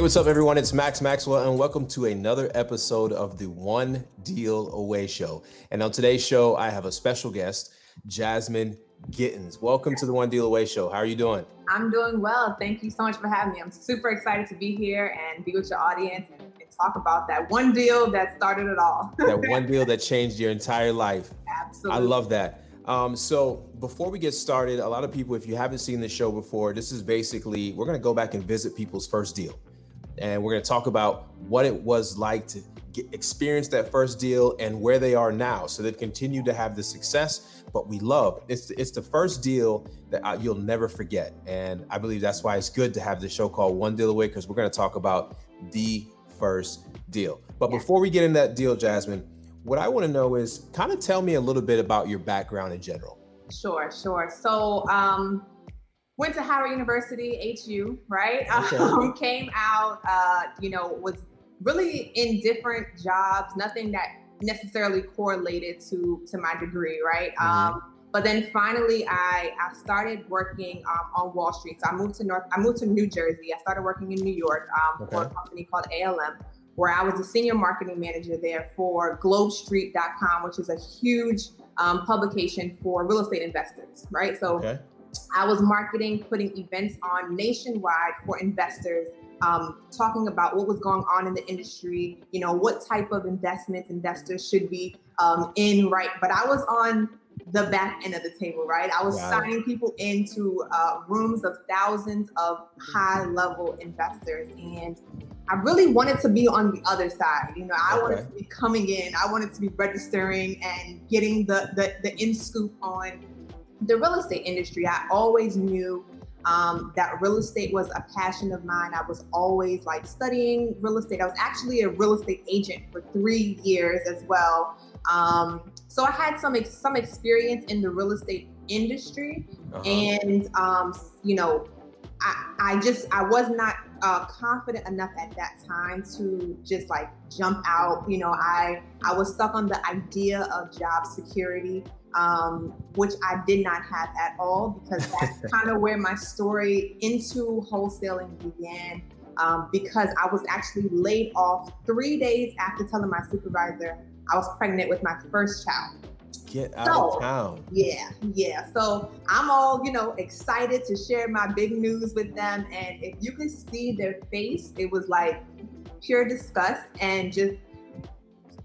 Hey, what's up, everyone? It's Max Maxwell, and welcome to another episode of the One Deal Away Show. And on today's show, I have a special guest, Jazmine Gittens. Welcome to the One Deal Away Show. How are you doing? I'm doing well. Thank you so much for having me. I'm super excited to be here and be with your audience and, and talk about that one deal that started it all. that one deal that changed your entire life. Absolutely. I love that. Um, so before we get started, a lot of people, if you haven't seen the show before, this is basically we're going to go back and visit people's first deal, and we're going to talk about what it was like to get, experience that first deal and where they are now. So they've continued to have the success, but we love it's it's the first deal that uh, you'll never forget, and I believe that's why it's good to have the show called One Deal Away because we're going to talk about the first deal. But before we get in that deal, Jazmine what I want to know is kind of tell me a little bit about your background in general. Sure, sure. So, um, went to Howard University, HU, right? Okay. Um, came out, uh, you know, was really in different jobs, nothing that necessarily correlated to to my degree, right? Mm-hmm. Um, but then finally, I I started working um, on Wall Street. So I moved to North. I moved to New Jersey. I started working in New York um, okay. for a company called ALM where I was a senior marketing manager there for globestreet.com, which is a huge um, publication for real estate investors, right? So okay. I was marketing, putting events on nationwide for investors, um, talking about what was going on in the industry, you know, what type of investments investors should be um, in, right? But I was on the back end of the table, right? I was wow. signing people into uh, rooms of thousands of high level investors. And I really wanted to be on the other side. You know, I okay. wanted to be coming in, I wanted to be registering and getting the, the, the in scoop on the real estate industry. I always knew um, that real estate was a passion of mine. I was always like studying real estate. I was actually a real estate agent for three years as well. Um, so I had some some experience in the real estate industry, uh-huh. and um, you know, I, I just I was not uh, confident enough at that time to just like jump out. You know, I I was stuck on the idea of job security, um, which I did not have at all because that's kind of where my story into wholesaling began. Um, because I was actually laid off three days after telling my supervisor I was pregnant with my first child. Get out so, of town. Yeah, yeah. So I'm all, you know, excited to share my big news with them. And if you could see their face, it was like pure disgust and just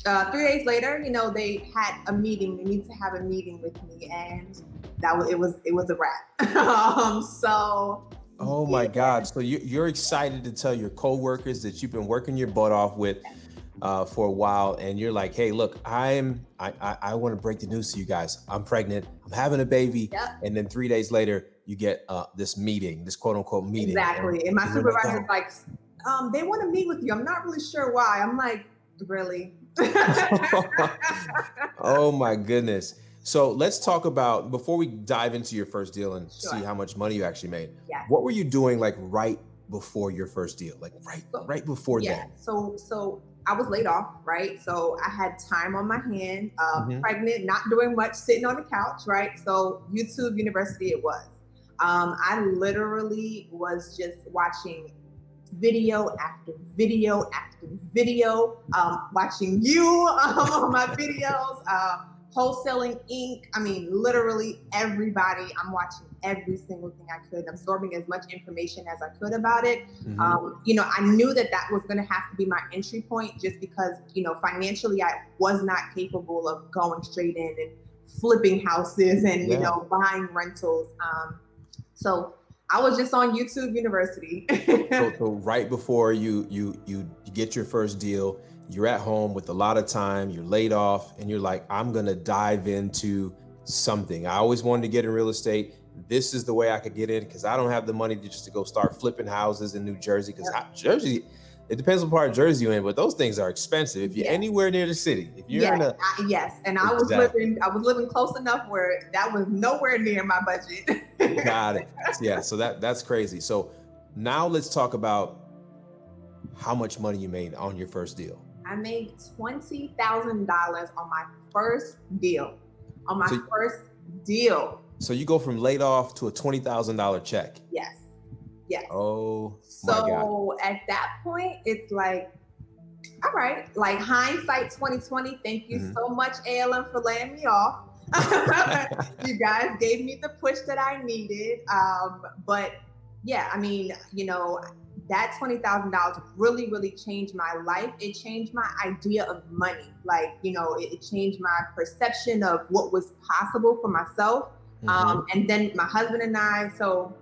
uh, three days later, you know, they had a meeting. They need to have a meeting with me, and that was it. Was it was a wrap? um, so. Oh my yeah. God! So you, you're excited to tell your coworkers that you've been working your butt off with uh, for a while and you're like hey look i'm i i, I want to break the news to you guys i'm pregnant i'm having a baby yep. and then three days later you get uh, this meeting this quote unquote meeting exactly and, and my supervisor's like um, they want to meet with you i'm not really sure why i'm like really oh my goodness so let's talk about before we dive into your first deal and sure. see how much money you actually made yes. what were you doing like right before your first deal like right right before yeah. that so so I was laid off, right? So I had time on my hand, uh, mm-hmm. pregnant, not doing much, sitting on the couch, right? So YouTube University it was. Um, I literally was just watching video after video after video, um, watching you um, on my videos. Uh, Wholesaling Inc. I mean, literally everybody. I'm watching every single thing I could, absorbing as much information as I could about it. Mm-hmm. Um, you know, I knew that that was going to have to be my entry point just because, you know, financially I was not capable of going straight in and flipping houses and, yeah. you know, buying rentals. Um, so I was just on YouTube University. so, so right before you you you get your first deal, you're at home with a lot of time, you're laid off, and you're like, I'm gonna dive into something. I always wanted to get in real estate. This is the way I could get in because I don't have the money to just to go start flipping houses in New Jersey. Because Jersey, it depends on part of Jersey you're in, but those things are expensive. If you're anywhere near the city, if you're yes, in a I, yes, and I was living, I was living close enough where that was nowhere near my budget. Got it. Yeah, so that that's crazy. So now let's talk about how much money you made on your first deal. I made twenty thousand dollars on my first deal. On my so, first deal. So you go from laid off to a twenty thousand dollar check. Yes. Yes. Oh. So at that point, it's like, all right, like hindsight 2020. Thank you mm-hmm. so much, ALM, for laying me off. you guys gave me the push that I needed. Um, but yeah, I mean, you know, that $20,000 really, really changed my life. It changed my idea of money. Like, you know, it, it changed my perception of what was possible for myself. Mm-hmm. Um, and then my husband and I, so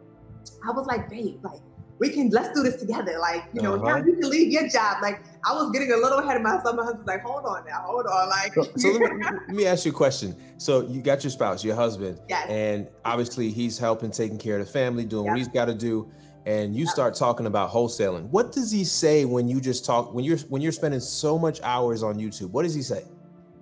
I was like, babe, like, we can let's do this together. Like, you know, uh-huh. now you can leave your job. Like, I was getting a little ahead of myself. My husband's like, hold on now, hold on. Like, so, so let, me, let, me, ask you a question. So you got your spouse, your husband, yes. and obviously he's helping taking care of the family, doing yep. what he's got to do and you start talking about wholesaling what does he say when you just talk when you're when you're spending so much hours on youtube what does he say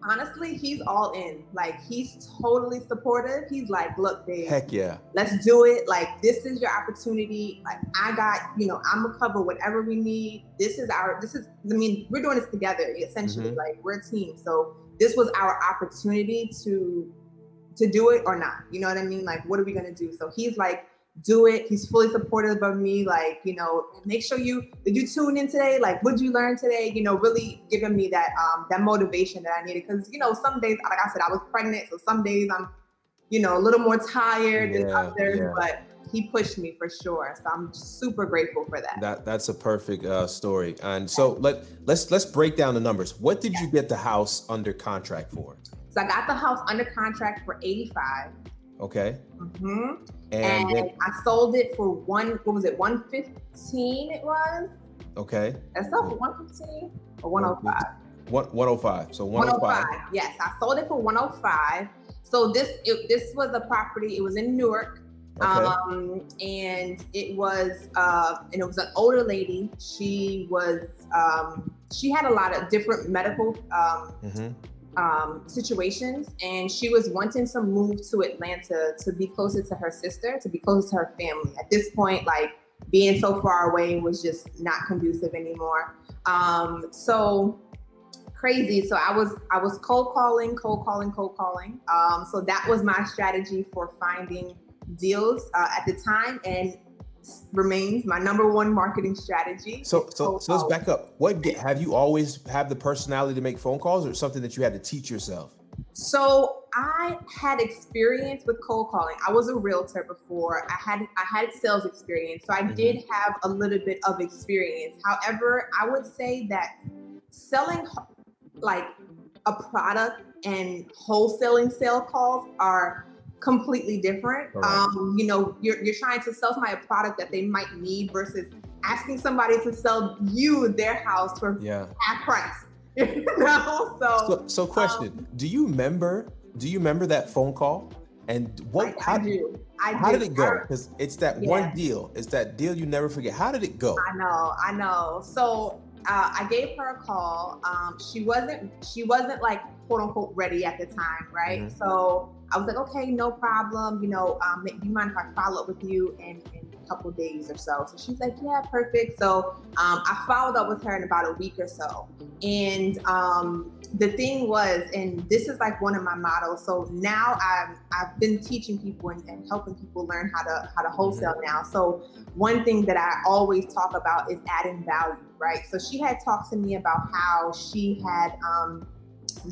honestly he's all in. Like he's totally supportive. He's like look babe heck yeah. let's do it. Like this is your opportunity. Like i got you know i'm gonna cover whatever we need. This is our this is i mean we're doing this together essentially. Mm-hmm. like we're a team. So this was our opportunity to to do it or not. You know what i mean? Like what are we gonna do? So he's like do it. He's fully supportive of me. Like, you know, make sure you did you tune in today? Like, what did you learn today? You know, really giving me that um that motivation that I needed. Cause you know, some days, like I said, I was pregnant, so some days I'm, you know, a little more tired yeah, than others, yeah. but he pushed me for sure. So I'm super grateful for that. That that's a perfect uh, story. And so let let's let's break down the numbers. What did you get the house under contract for? So I got the house under contract for 85. Okay. Mm-hmm. And, and I sold it for one. What was it? One fifteen. It was. Okay. Sold for one fifteen or one oh five. One one hundred five. So one hundred five. Yes, I sold it for one hundred five. So this it, this was a property. It was in Newark. Okay. Um, and it was uh, and it was an older lady. She was um, she had a lot of different medical um, mm-hmm um, situations, and she was wanting to move to Atlanta to be closer to her sister, to be closer to her family. At this point, like being so far away was just not conducive anymore. Um, so crazy. So I was I was cold calling, cold calling, cold calling. Um, so that was my strategy for finding deals uh, at the time, and remains my number one marketing strategy. So, so, so let's back up. What have you always have the personality to make phone calls, or something that you had to teach yourself? So I had experience with cold calling. I was a realtor before. I had I had sales experience, so I mm-hmm. did have a little bit of experience. However, I would say that selling like a product and wholesaling sale calls are completely different. Right. Um, you know, you're, you're trying to sell somebody a product that they might need versus asking somebody to sell you their house for yeah. half price. you know, so, so, so question: um, Do you remember? Do you remember that phone call? And what? I, how, I do. I how do. did it go? Because it's that yeah. one deal. It's that deal you never forget. How did it go? I know. I know. So uh, I gave her a call. Um, she wasn't. She wasn't like quote unquote ready at the time, right? Mm-hmm. So I was like, okay, no problem. You know, um, do you mind if I follow up with you in, in a couple days or so? So she's like, yeah, perfect. So um, I followed up with her in about a week or so. And um, the thing was, and this is like one of my models. So now I've, I've been teaching people and, and helping people learn how to how to wholesale mm-hmm. now. So one thing that I always talk about is adding value, right? So she had talked to me about how she had um,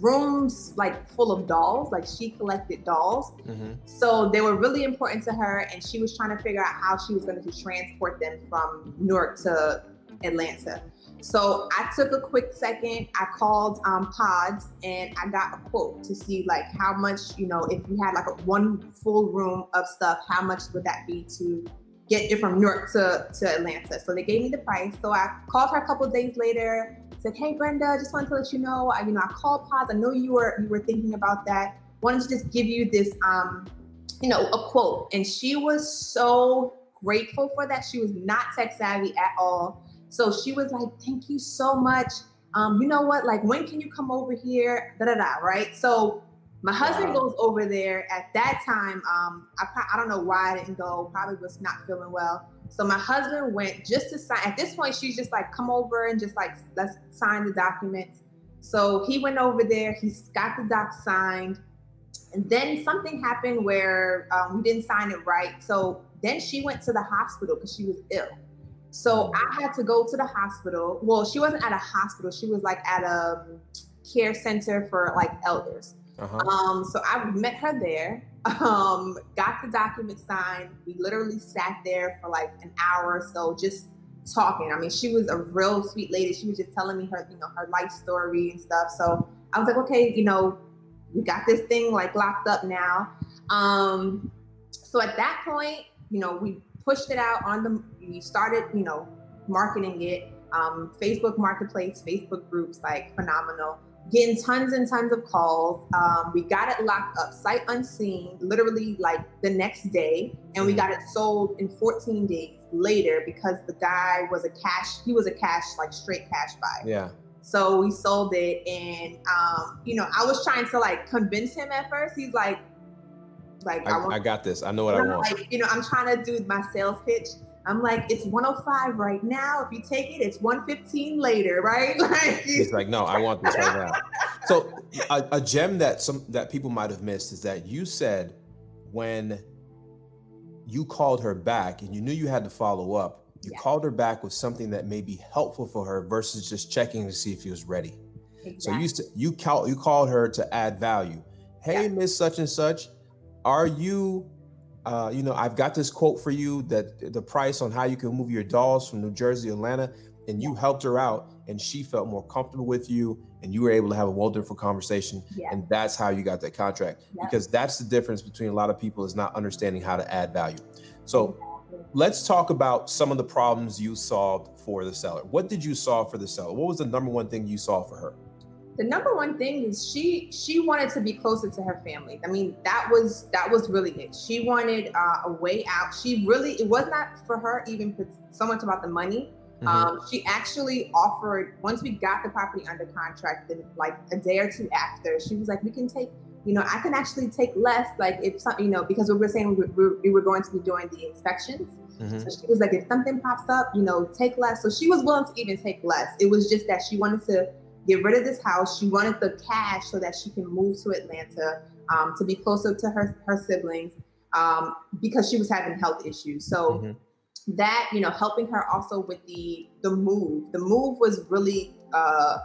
rooms like full of dolls like she collected dolls mm-hmm. so they were really important to her and she was trying to figure out how she was going to transport them from newark to atlanta so i took a quick second i called um, pods and i got a quote to see like how much you know if you had like a one full room of stuff how much would that be to get it from newark to, to atlanta so they gave me the price so i called her a couple days later said, "Hey, Brenda, just wanted to let you know, I, you know, I called PODS. I know you were you were thinking about that. Wanted to just give you this, um, you know, a quote." And she was so grateful for that. She was not tech savvy at all, so she was like, "Thank you so much. Um, you know what? Like, when can you come over here? Da da da. Right? So." My husband wow. goes over there at that time. Um, I, I don't know why I didn't go. Probably was not feeling well. So my husband went just to sign. At this point, she's just like, come over and just like, let's sign the documents. So he went over there, he got the doc signed. And then something happened where um, we didn't sign it right. So then she went to the hospital because she was ill. So I had to go to the hospital. Well, she wasn't at a hospital. She was like at a care center for like elders. Uh-huh. Um, so I met her there, um, got the document signed. We literally sat there for like an hour or so, just talking. I mean, she was a real sweet lady. She was just telling me her, you know, her life story and stuff. So I was like, okay, you know, we got this thing like locked up now. Um, so at that point, you know, we pushed it out on the, we started, you know, marketing it. Um, Facebook Marketplace, Facebook groups, like phenomenal. Getting tons and tons of calls. Um, we got it locked up, sight unseen, literally like the next day, and we mm. got it sold in 14 days later because the guy was a cash. He was a cash, like straight cash buy. Yeah. So we sold it, and um, you know, I was trying to like convince him at first. He's like, like I, I, want, I got this. I know what I want. Like, you know, I'm trying to do my sales pitch. I'm like, it's 105 right now. If you take it, it's 115 later, right? Like he's like, no, I want this right now. So a, a gem that some that people might have missed is that you said when you called her back and you knew you had to follow up, you yeah. called her back with something that may be helpful for her versus just checking to see if she was ready. Exactly. So you you call you called her to add value. Hey, yeah. Miss Such and Such, are you uh, you know, I've got this quote for you that the price on how you can move your dolls from New Jersey, Atlanta, and you helped her out, and she felt more comfortable with you, and you were able to have a well different conversation, yeah. and that's how you got that contract. Yeah. Because that's the difference between a lot of people is not understanding how to add value. So let's talk about some of the problems you solved for the seller. What did you solve for the seller? What was the number one thing you solved for her? The number one thing is she she wanted to be closer to her family. I mean, that was that was really it. She wanted uh, a way out. She really it was not for her even so much about the money. Mm-hmm. Um, she actually offered once we got the property under contract, then like a day or two after, she was like, "We can take, you know, I can actually take less, like if something, you know, because we were saying we were, we were going to be doing the inspections." Mm-hmm. So she was like, "If something pops up, you know, take less." So she was willing to even take less. It was just that she wanted to get rid of this house. She wanted the cash so that she can move to Atlanta um, to be closer to her her siblings um, because she was having health issues. So mm-hmm. that you know, helping her also with the the move. The move was really uh,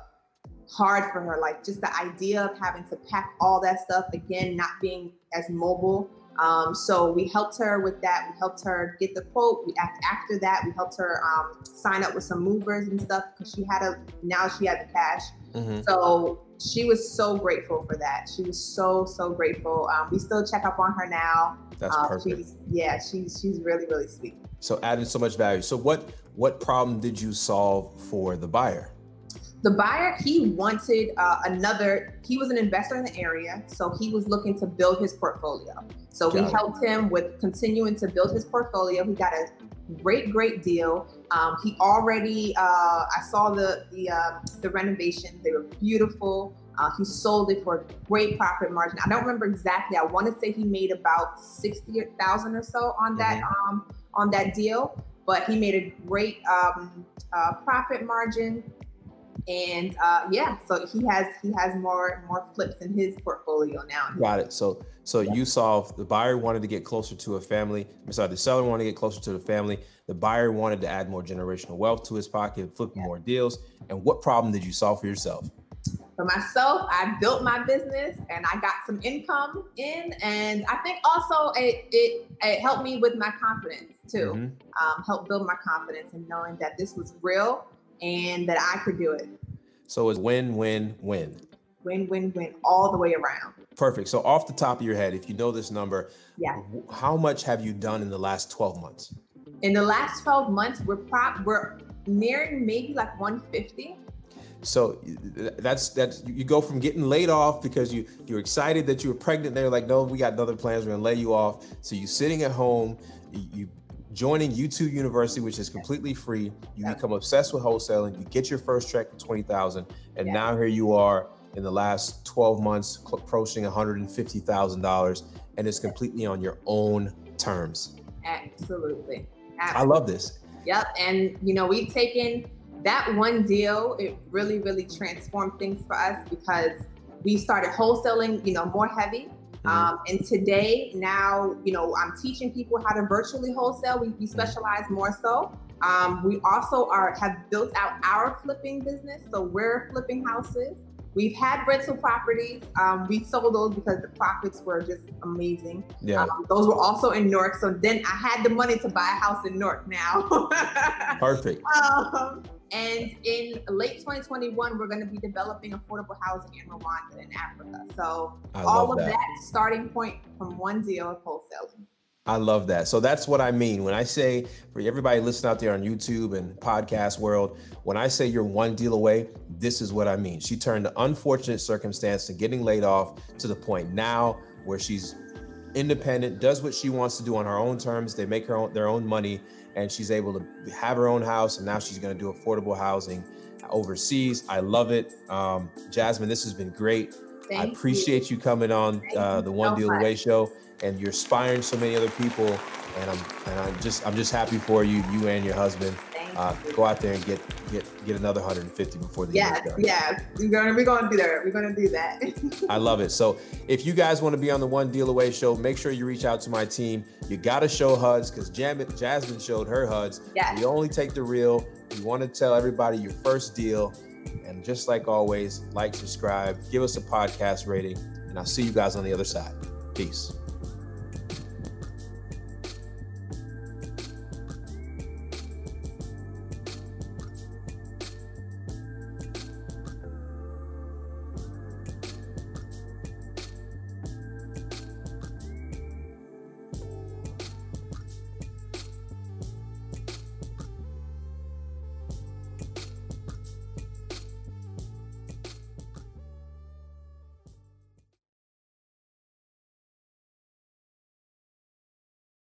hard for her. Like just the idea of having to pack all that stuff again, not being as mobile. Um, so we helped her with that. We helped her get the quote. We after that, we helped her um, sign up with some movers and stuff because she had a now she had the cash. Mm-hmm. So she was so grateful for that. She was so so grateful. Um, we still check up on her now. That's um, perfect. She's, yeah, she's she's really really sweet. So adding so much value. So what what problem did you solve for the buyer? The buyer he wanted uh, another he was an investor in the area so he was looking to build his portfolio. So got we it. helped him with continuing to build his portfolio. He got a great great deal. Um, he already uh, i saw the the uh, the renovations. They were beautiful. Uh, he sold it for a great profit margin. I don't remember exactly. I want to say he made about 60000 or so on that mm-hmm. um, on that deal but he made a great um, uh, profit margin and uh, yeah, so he has he has more more flips in his portfolio now. Got it. So so yeah. you solved the buyer wanted to get closer to a family. I'm sorry, the seller wanted to get closer to the family. The buyer wanted to add more generational wealth to his pocket, flip yeah. more deals. And what problem did you solve for yourself? For myself, I built my business and I got some income in, and I think also it it, it helped me with my confidence too. Mm-hmm. Um, helped build my confidence and knowing that this was real and that I could do it. So it's win, win, win. Win, win, win, all the way around. Perfect. So off the top of your head, if you know this number, yeah. how much have you done in the last 12 months? In the last 12 months, we're prop we're nearing maybe like 150. So that's that's you go from getting laid off because you you're excited that you were pregnant. They're like, no, we got other plans. We're gonna lay you off. So you're sitting at home, you, you joining YouTube University, which is completely free. You become obsessed with wholesaling. You get your first check for twenty thousand, and now here you are in the last twelve months, approaching one hundred and fifty thousand dollars, and it's completely on your own terms. Absolutely. Absolutely. I love this. Yep, and you know we've taken that one deal. It really, really transformed things for us because we started wholesaling, you know, more heavy Mm-hmm. Um, and today, now, you know, I'm teaching people how to virtually wholesale. We, we mm-hmm. specialize more so. Um, we also are have built out our flipping business. So we're flipping houses. We've had rental properties. Um, we sold those because the profits were just amazing. Yeah. Um, those were also in Newark. So then I had the money to buy a house in Newark now. Perfect. Um, and in late 2021, we're going to be developing affordable housing in Rwanda in Africa. So I all of that. that starting point from one deal of wholesaling. I love that. So that's what I mean when I say for everybody listening out there on YouTube and podcast world, when I say you're one deal away, this is what I mean. She turned the unfortunate circumstance to getting laid off to the point now where she's independent, does what she wants to do on her own terms. They make her own, their own money, and she's able to have her own house. And now she's going to do affordable housing overseas. I love it. Um, Jazmine, this has been great. Thank I appreciate you, you coming on uh, the One so Deal much. Away show and you're inspiring so many other people. And I'm and I'm just I'm just happy for you, you and your husband. Uh, go out there and get get get another 150 before the year's done. Yes, we're gonna we're gonna do that. We're gonna do that. I love it. So if you guys want to be on the One Deal Away show, make sure you reach out to my team. You gotta show HUDs because Jazmine showed her HUDs. Yes. We only take the real. We want to tell everybody your first deal. And just like always, like, subscribe, give us a podcast rating, and I'll see you guys on the other side. Peace.